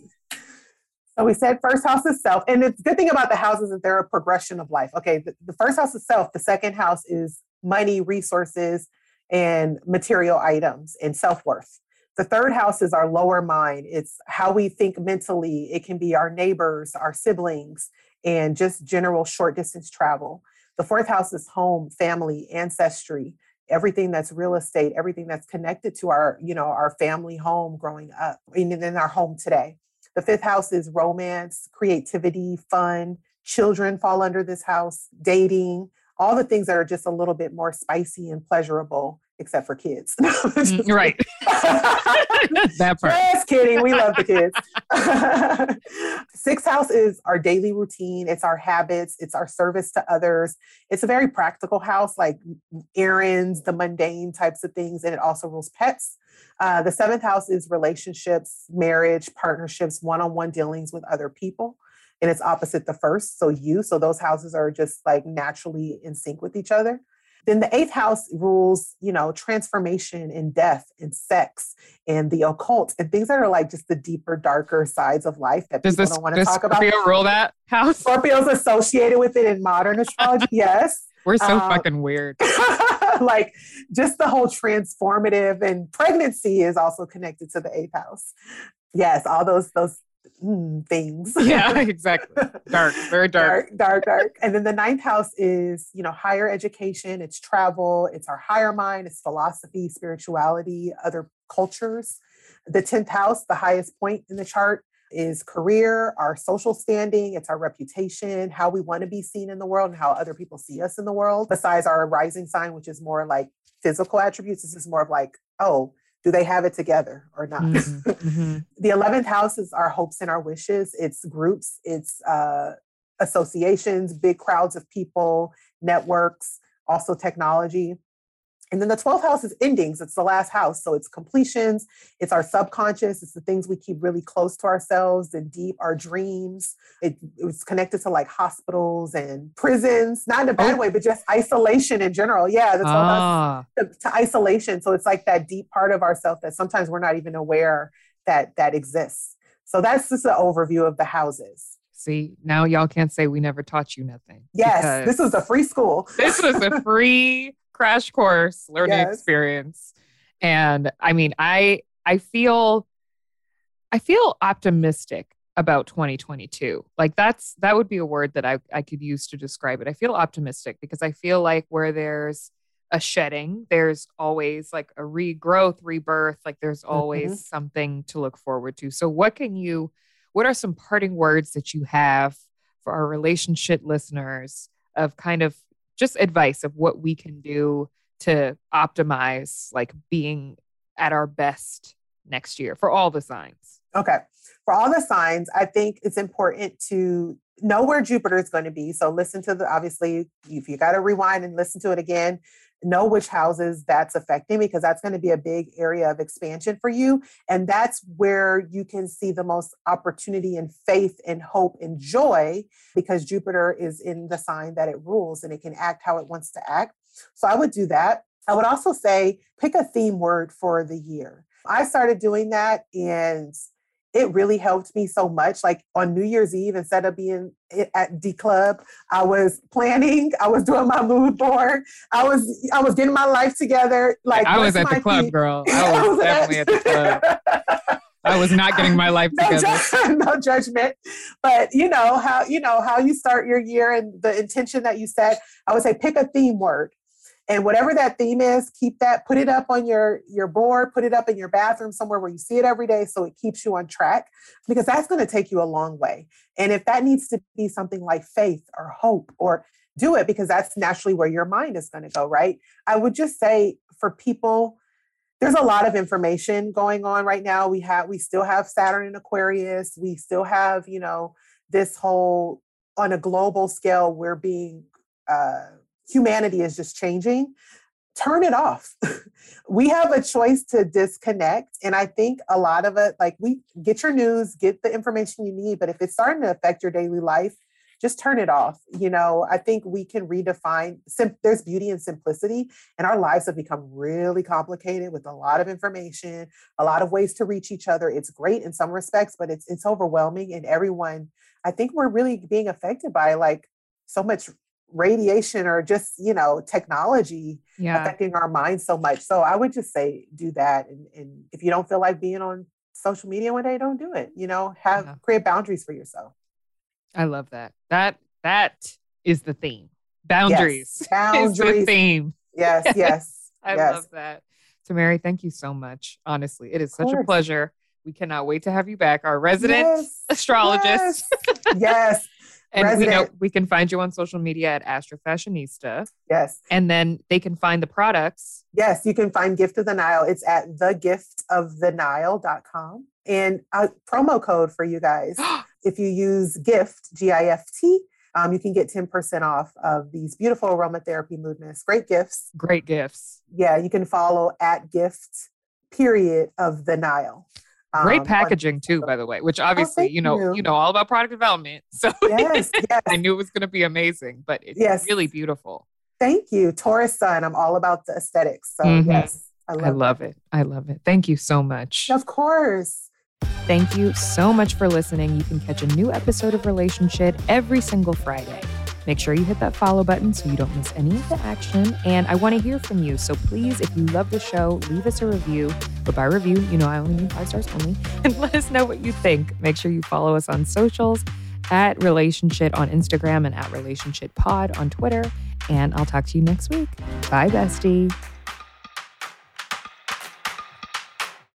S3: So we said first house is self, and the good thing about the houses is they're a progression of life. Okay, the, the first house is self. The second house is money, resources, and material items, and self worth. The third house is our lower mind. It's how we think mentally. It can be our neighbors, our siblings, and just general short distance travel. The fourth house is home, family, ancestry, everything that's real estate, everything that's connected to our, you know, our family home growing up, and then our home today. The fifth house is romance, creativity, fun. Children fall under this house, dating, all the things that are just a little bit more spicy and pleasurable except for kids. <laughs>
S2: Mm, right. <laughs> that part.
S3: Just kidding. We love the kids. <laughs> Sixth house is our daily routine. It's our habits. It's our service to others. It's a very practical house, like errands, the mundane types of things, and it also rules pets. Uh, the seventh house is relationships, marriage, partnerships, one-on-one dealings with other people and it's opposite the first so you so those houses are just like naturally in sync with each other then the eighth house rules, you know, transformation and death and sex and the occult and things that are like just the deeper, darker sides of life that does people this, don't want to talk
S2: Scorpio
S3: about.
S2: rule that house?
S3: Scorpio's associated with it in modern astrology. yes.
S2: We're so um, fucking weird. <laughs> <laughs>
S3: like just the whole transformative and pregnancy is also connected to the eighth house. Yes, all those those mm, things.
S2: Yeah, <laughs> exactly. Dark, very dark.
S3: dark. Dark, dark, And then the ninth house is, you know, higher education, it's travel, it's our higher mind, it's philosophy, spirituality, other cultures. The 10th house, the highest point in the chart, is career, our social standing, it's our reputation, how we want to be seen in the world, and how other people see us in the world. Besides our rising sign, which is more like physical attributes, this is more of like, oh, do they have it together or not? Mm-hmm. <laughs> Mm-hmm. the 11th house is our hopes and our wishes. It's groups, it's uh, associations, big crowds of people, networks, also technology. And then the 12th house is endings. It's the last house. So it's completions, it's our subconscious, it's the things we keep really close to ourselves and deep, our dreams. It, was connected to like hospitals and prisons, not in a bad oh. way, but just isolation in general. Yeah, 12th ah. to, to isolation. So it's like that deep part of ourselves that sometimes we're not even aware that that exists. So that's just an overview of the houses.
S2: See, now y'all can't say we never taught you nothing.
S3: Yes, this was a free school. <laughs>
S2: this was a free crash course learning yes. experience. And I mean, I I feel I feel optimistic about 2022. Like that's that would be a word that I, I could use to describe it. I feel optimistic because I feel like where there's a shedding, there's always like a regrowth, rebirth, like there's always mm-hmm. something to look forward to. So what can you what are some parting words that you have for our relationship listeners of kind of just advice of what we can do to optimize like being at our best next year for all the signs?
S3: Okay. For all the signs, I think it's important to know where Jupiter is going to be. So listen to the obviously if you got to rewind and listen to it again, know which houses that's affecting because that's going to be a big area of expansion for you and that's where you can see the most opportunity and faith and hope and joy because Jupiter is in the sign that it rules and it can act how it wants to act. So I would do that. I would also say pick a theme word for the year. I started doing that and it really helped me so much. Like on New Year's Eve, instead of being at D Club, I was planning, I was doing my mood board, I was I was getting my life together. Like
S2: I was at the club, girl. <laughs> I was definitely at the club. I was not getting my life <laughs> together.
S3: No, ju- <laughs> no, judgment, but you know how you know how you start your year and the intention that you set. I would say pick a theme word and whatever that theme is keep that put it up on your your board put it up in your bathroom somewhere where you see it every day so it keeps you on track because that's going to take you a long way. And if that needs to be something like faith or hope or do it because that's naturally where your mind is going to go right? I would just say for people there's a lot of information going on right now. We have we still have saturn in aquarius. We still have you know this whole on a global scale we're being uh, humanity is just changing, turn it off. <laughs> we have a choice to disconnect. And I think a lot of it, like we get your news, get the information you need, but if it's starting to affect your daily life, just turn it off. You know, I think we can redefine, sim- there's beauty in simplicity, and our lives have become really complicated with a lot of information, a lot of ways to reach each other. It's great in some respects, but it's it's overwhelming, and everyone, I think we're really being affected by like so much radiation or just you know technology yeah. affecting our minds so much. So i would just say do that and, and if you don't feel like being on social media one day don't do it you know? Have yeah. create boundaries for yourself.
S2: I love that. That that is the theme. Boundaries yes. boundaries <laughs> the theme.
S3: Yes <laughs> yes
S2: i
S3: yes.
S2: love that. So mary thank you so much honestly. It is such a pleasure. We cannot wait to have you back our resident yes. <laughs> astrologist.
S3: Yes, yes.
S2: And Resident. we know we can find you on social media at Astro Fashionista.
S3: Yes.
S2: And then they can find the products.
S3: Yes, you can find Gift of the Nile. It's at thegiftofthenile.com. And a promo code for you guys. <gasps> if you use GIFT, G I F T, um, you can get 10% off of these beautiful aromatherapy mood mists. Great gifts.
S2: Great gifts.
S3: Yeah, you can follow at gift period of the Nile.
S2: Great um, packaging too, by the way, which oh, obviously, oh, you know, you. you. know all about product development. <laughs> So yes, <laughs> yes. I knew it was going to be amazing, but it's yes. really beautiful.
S3: Thank you. Taurus Sun. I'm all about the aesthetics. So mm-hmm. yes,
S2: I love, I love it. I love it. Thank you so much.
S3: Of course.
S2: Thank you so much for listening. You can catch a new episode of Relationshit every single Friday. Make sure you hit that follow button so you don't miss any of the action. And I want to hear from you. So please, if you love the show, leave us a review. But by review, you know I only mean five stars only. <laughs> And let us know what you think. Make sure you follow us on socials at Relationshit on Instagram and at Relationshit Pod on Twitter. And I'll talk to you next week. Bye, bestie.